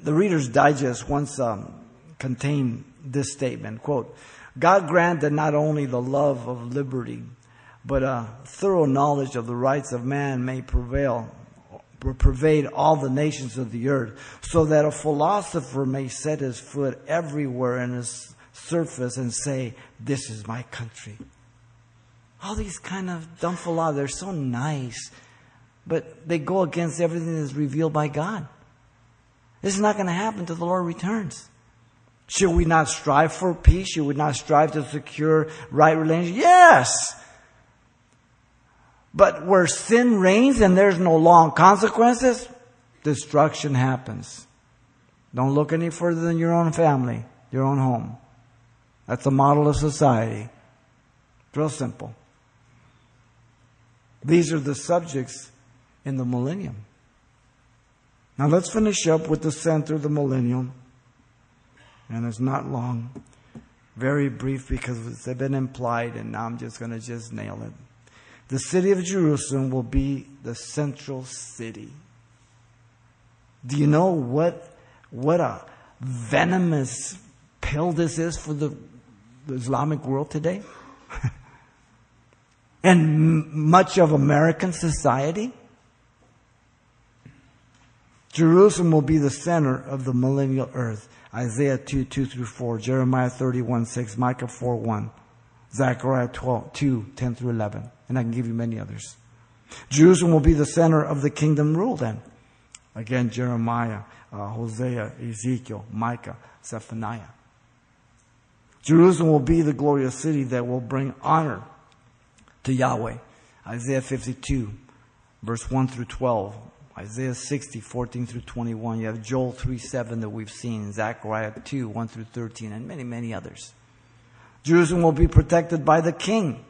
The Reader's Digest once um, contained this statement, quote, God granted not only the love of liberty, but a thorough knowledge of the rights of man may prevail pervade all the nations of the earth, so that a philosopher may set his foot everywhere in his surface and say, This is my country. All these kind of dumb philosophers, they're so nice, but they go against everything that's revealed by God. This is not going to happen until the Lord returns. Should we not strive for peace? Should we not strive to secure right relations? Yes! But where sin reigns and there's no long consequences, destruction happens. Don't look any further than your own family, your own home. That's the model of society. Real simple. These are the subjects in the millennium. Now let's finish up with the center of the millennium. And it's not long. Very brief because it's been implied and now I'm just going to just nail it. The city of Jerusalem will be the central city. Do you know what what a venomous pill this is for the, the Islamic world today? and m- much of American society? Jerusalem will be the center of the millennial earth. Isaiah 2, 2 through 4, Jeremiah 31, 6, Micah 4, 1, Zechariah 12, 2, 10 through 11. And I can give you many others. Jerusalem will be the center of the kingdom rule then. Again, Jeremiah, uh, Hosea, Ezekiel, Micah, Zephaniah. Jerusalem will be the glorious city that will bring honor to Yahweh. Isaiah 52, verse 1 through 12. Isaiah 60, 14 through 21. You have Joel 3, 7 that we've seen. Zechariah 2, 1 through 13, and many, many others. Jerusalem will be protected by the King,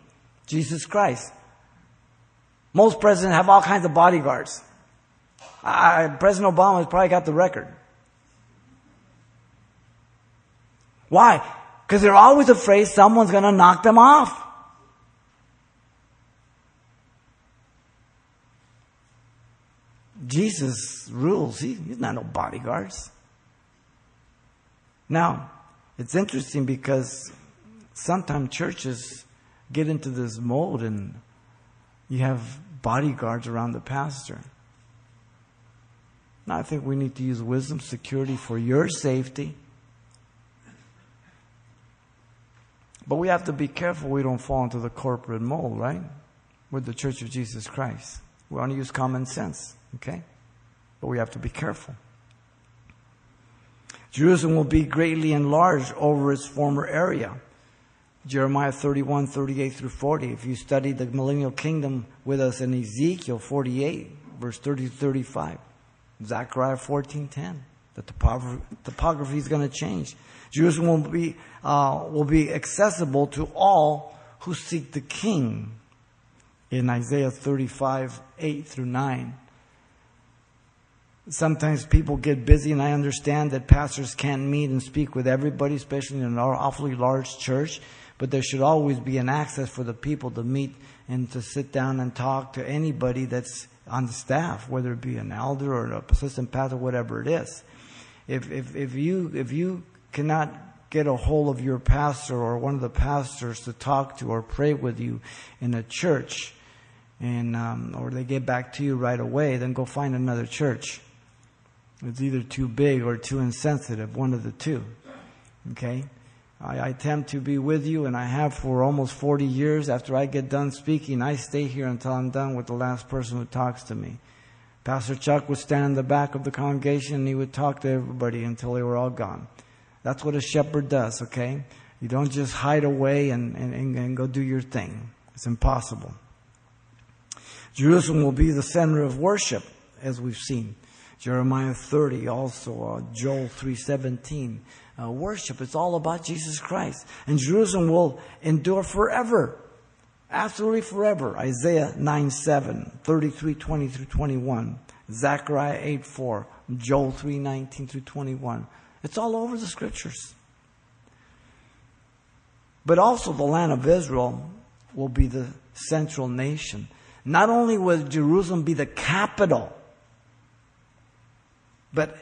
Jesus Christ. Most presidents have all kinds of bodyguards. I, President Obama has probably got the record. Why? Because they're always afraid someone's going to knock them off. Jesus rules. He, he's not no bodyguards. Now, it's interesting because sometimes churches get into this mold and you have bodyguards around the pastor. Now, I think we need to use wisdom, security for your safety. But we have to be careful we don't fall into the corporate mold, right? With the Church of Jesus Christ. We want to use common sense. Okay? But we have to be careful. Jerusalem will be greatly enlarged over its former area. Jeremiah 31, 38 through 40. If you study the millennial kingdom with us in Ezekiel 48, verse 30 to 35. Zechariah 14, 10. The topography, is going to change. Jerusalem will be, uh, will be accessible to all who seek the king. In Isaiah 35, 8 through 9. Sometimes people get busy, and I understand that pastors can't meet and speak with everybody, especially in an awfully large church. But there should always be an access for the people to meet and to sit down and talk to anybody that's on the staff, whether it be an elder or an assistant pastor, whatever it is. If, if, if, you, if you cannot get a hold of your pastor or one of the pastors to talk to or pray with you in a church, and um, or they get back to you right away, then go find another church. It's either too big or too insensitive, one of the two. Okay? I, attempt to be with you, and I have for almost 40 years. After I get done speaking, I stay here until I'm done with the last person who talks to me. Pastor Chuck would stand in the back of the congregation and he would talk to everybody until they were all gone. That's what a shepherd does, okay? You don't just hide away and, and, and go do your thing. It's impossible. Jerusalem will be the center of worship, as we've seen. Jeremiah 30, also uh, Joel 3:17. Uh, worship, it's all about Jesus Christ. And Jerusalem will endure forever. Absolutely forever. Isaiah 9 7, 33 20 through 21, Zechariah 8 4, Joel 3 19 through 21. It's all over the scriptures. But also, the land of Israel will be the central nation. Not only will Jerusalem be the capital, but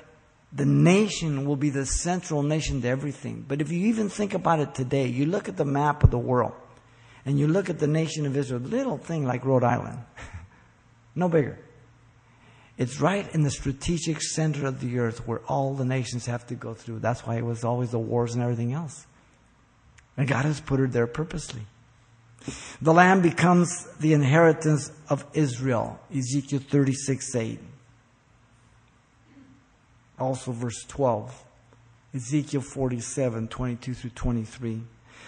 the nation will be the central nation to everything. But if you even think about it today, you look at the map of the world and you look at the nation of Israel, little thing like Rhode Island, no bigger. It's right in the strategic center of the earth where all the nations have to go through. That's why it was always the wars and everything else. And God has put her there purposely. The land becomes the inheritance of Israel. Ezekiel 36 8. Also, verse 12. Ezekiel 47, 22 through 23.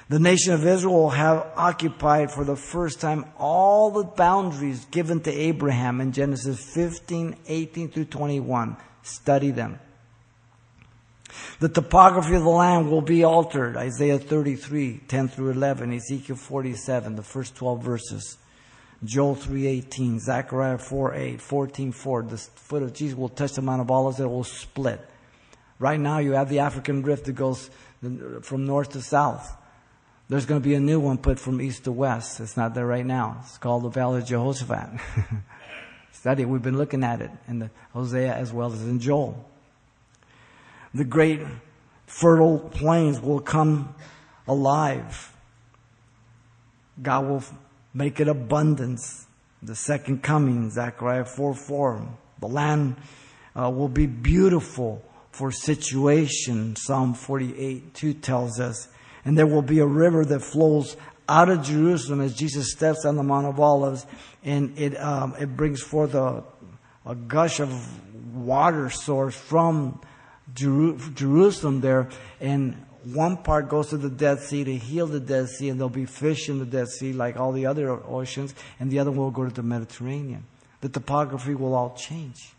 The nation of Israel will have occupied for the first time all the boundaries given to Abraham in Genesis 15, 18 through 21. Study them. The topography of the land will be altered. Isaiah 33, 10 through 11, Ezekiel 47, the first 12 verses. Joel 3.18, Zechariah 4.8, 14.4, the foot of Jesus will touch the Mount of Olives, it will split. Right now you have the African rift that goes from north to south. There's going to be a new one put from east to west. It's not there right now. It's called the Valley of Jehoshaphat. Study, we've been looking at it in the Hosea as well as in Joel. The great fertile plains will come alive. God will make it abundance. The second coming, Zechariah 4 4. The land uh, will be beautiful for situation, Psalm 48 2 tells us. And there will be a river that flows out of Jerusalem as Jesus steps on the Mount of Olives, and it, um, it brings forth a, a gush of water source from Jeru- Jerusalem there, and one part goes to the Dead Sea to heal the Dead Sea, and there'll be fish in the Dead Sea like all the other oceans, and the other will go to the Mediterranean. The topography will all change.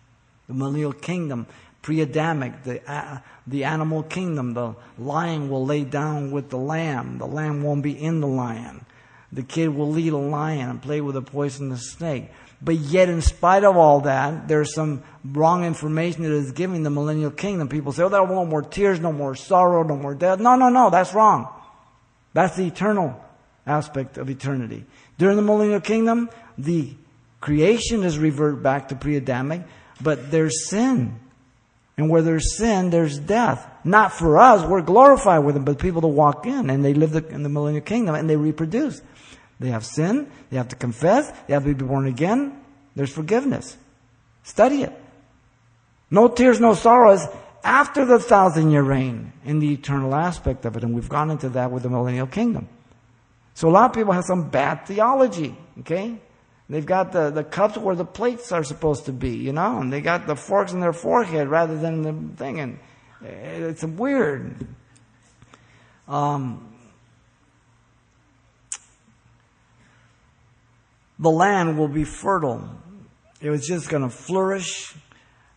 The millennial kingdom, pre-Adamic, the, uh, the animal kingdom, the lion will lay down with the lamb. The lamb won't be in the lion. The kid will lead a lion and play with a poisonous snake. But yet, in spite of all that, there's some wrong information that is giving the millennial kingdom. People say, oh, there are no more tears, no more sorrow, no more death. No, no, no, that's wrong. That's the eternal aspect of eternity. During the millennial kingdom, the creation is reverted back to pre-Adamic, but there's sin. And where there's sin, there's death. Not for us, we're glorified with them, but people to walk in and they live in the millennial kingdom and they reproduce. They have sin. They have to confess. They have to be born again. There's forgiveness. Study it. No tears, no sorrows after the thousand year reign in the eternal aspect of it. And we've gone into that with the millennial kingdom. So a lot of people have some bad theology, okay? They've got the, the cups where the plates are supposed to be, you know, and they got the forks in their forehead rather than the thing. And it's weird. Um, the land will be fertile. It was just going to flourish.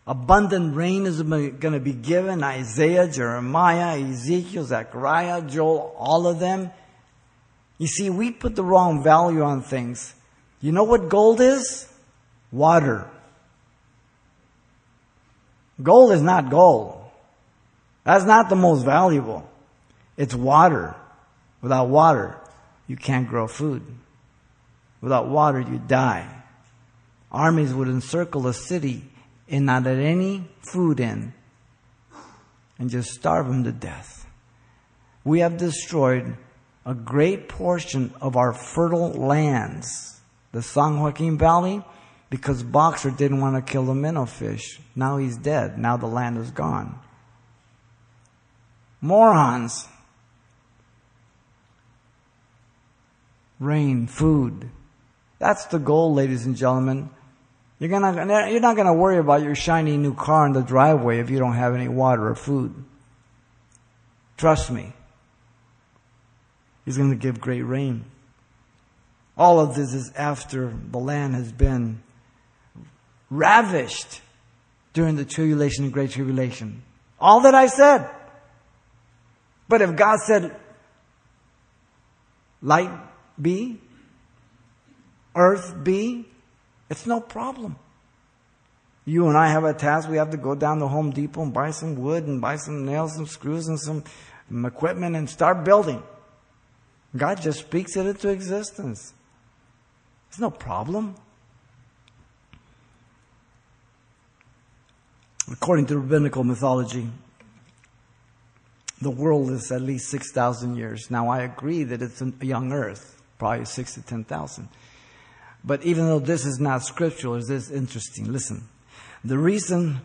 Abundant rain is going to be given. Isaiah, Jeremiah, Ezekiel, Zechariah, Joel, all of them. You see, we put the wrong value on things. You know what gold is? Water. Gold is not gold. That's not the most valuable. It's water. Without water, you can't grow food. Without water, you die. Armies would encircle a city and not let any food in and just starve them to death. We have destroyed a great portion of our fertile lands. The San Joaquin Valley, because Boxer didn't want to kill the minnow fish. Now he's dead. Now the land is gone. Morons. Rain, food, that's the goal, ladies and gentlemen. You're, gonna, you're not going to worry about your shiny new car in the driveway if you don't have any water or food. Trust me. He's going to give great rain. All of this is after the land has been ravished during the tribulation and great tribulation. All that I said. But if God said, light be, earth be, it's no problem. You and I have a task. We have to go down to Home Depot and buy some wood and buy some nails and screws and some equipment and start building. God just speaks it into existence. It's no problem. According to rabbinical mythology, the world is at least 6,000 years. Now, I agree that it's a young earth, probably 6 to 10,000. But even though this is not scriptural, is this interesting? Listen. The reason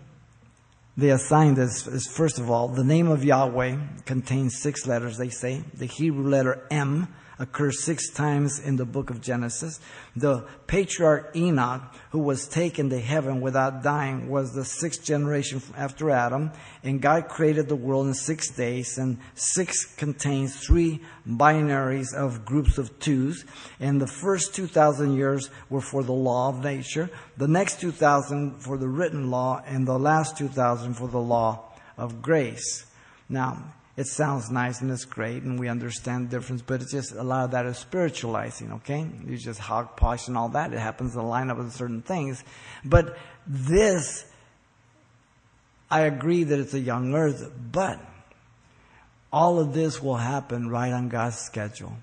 they assign this is first of all, the name of Yahweh contains six letters, they say. The Hebrew letter M occurs six times in the book of Genesis. The patriarch Enoch, who was taken to heaven without dying, was the sixth generation after Adam. And God created the world in six days, and six contains three binaries of groups of twos. And the first 2,000 years were for the law of nature, the next 2,000 for the written law, and the last 2,000 for the law of grace. Now, it sounds nice and it's great and we understand the difference, but it's just a lot of that is spiritualizing, okay? You just hog posh and all that. It happens to line up with certain things. But this, I agree that it's a young earth, but all of this will happen right on God's schedule.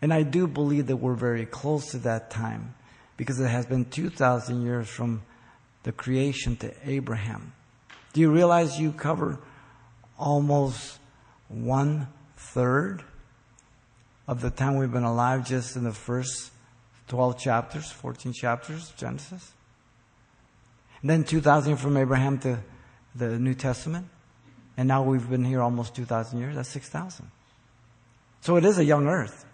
And I do believe that we're very close to that time because it has been 2,000 years from the creation to Abraham. Do you realize you cover almost one third of the time we've been alive just in the first 12 chapters, 14 chapters of Genesis. And then 2,000 from Abraham to the New Testament. And now we've been here almost 2,000 years. That's 6,000. So it is a young earth.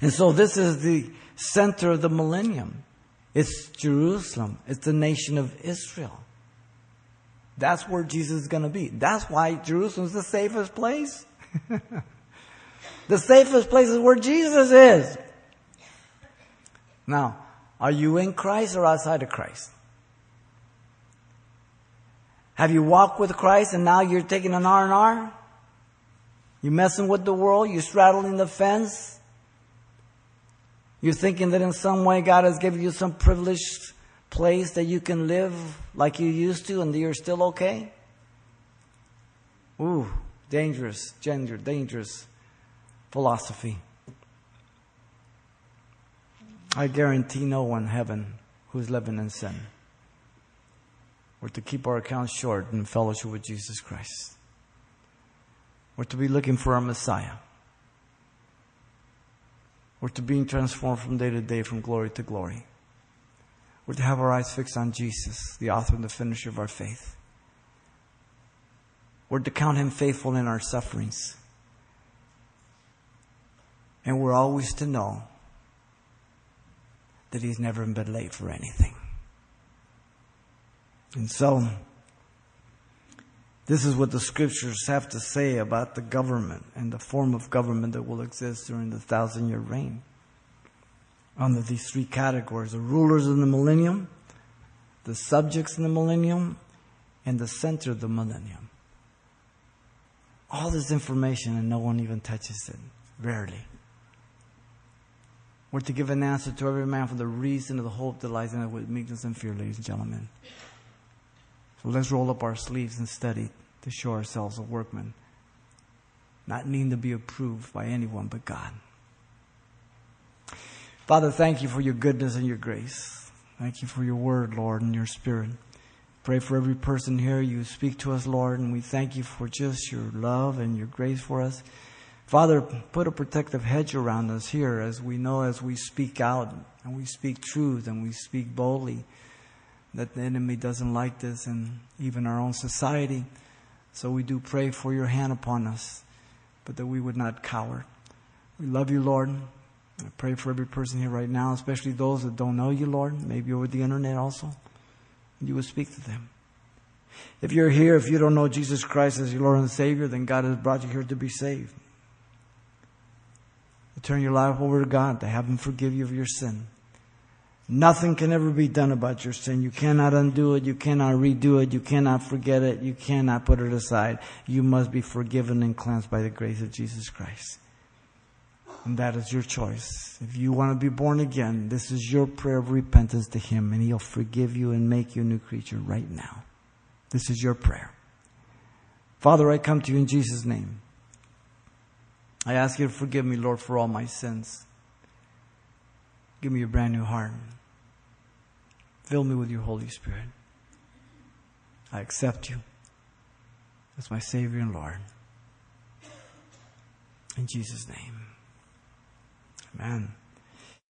And so this is the center of the millennium. It's Jerusalem. It's the nation of Israel. That's where Jesus is going to be. That's why Jerusalem is the safest place. the safest place is where Jesus is. Now, are you in Christ or outside of Christ? Have you walked with Christ and now you're taking an R and R? You're messing with the world? You're straddling the fence? You're thinking that in some way God has given you some privileged place that you can live like you used to and you're still okay? Ooh, dangerous, gender, dangerous philosophy. I guarantee no one heaven who's living in sin. We're to keep our accounts short in fellowship with Jesus Christ. We're to be looking for our Messiah. We're to be transformed from day to day, from glory to glory. We're to have our eyes fixed on Jesus, the author and the finisher of our faith. We're to count him faithful in our sufferings. And we're always to know that he's never been late for anything. And so, this is what the scriptures have to say about the government and the form of government that will exist during the thousand year reign. Under these three categories the rulers in the millennium, the subjects in the millennium, and the center of the millennium. All this information, and no one even touches it. Rarely. We're to give an answer to every man for the reason of the hope that lies in it with meekness and fear, ladies and gentlemen. So let's roll up our sleeves and study to show ourselves a workman, not needing to be approved by anyone but God. Father, thank you for your goodness and your grace. Thank you for your word, Lord, and your spirit. Pray for every person here. You speak to us, Lord, and we thank you for just your love and your grace for us. Father, put a protective hedge around us here as we know as we speak out and we speak truth and we speak boldly that the enemy doesn't like this and even our own society. So we do pray for your hand upon us, but that we would not cower. We love you, Lord. I pray for every person here right now, especially those that don't know you, Lord, maybe over the internet also. You will speak to them. If you're here, if you don't know Jesus Christ as your Lord and Savior, then God has brought you here to be saved turn your life over to God, to have Him forgive you of your sin. Nothing can ever be done about your sin. You cannot undo it. You cannot redo it. You cannot forget it. You cannot put it aside. You must be forgiven and cleansed by the grace of Jesus Christ. And that is your choice. If you want to be born again, this is your prayer of repentance to Him, and He'll forgive you and make you a new creature right now. This is your prayer. Father, I come to you in Jesus' name. I ask you to forgive me, Lord, for all my sins. Give me a brand new heart. Fill me with your Holy Spirit. I accept you as my Savior and Lord. In Jesus' name. Amen.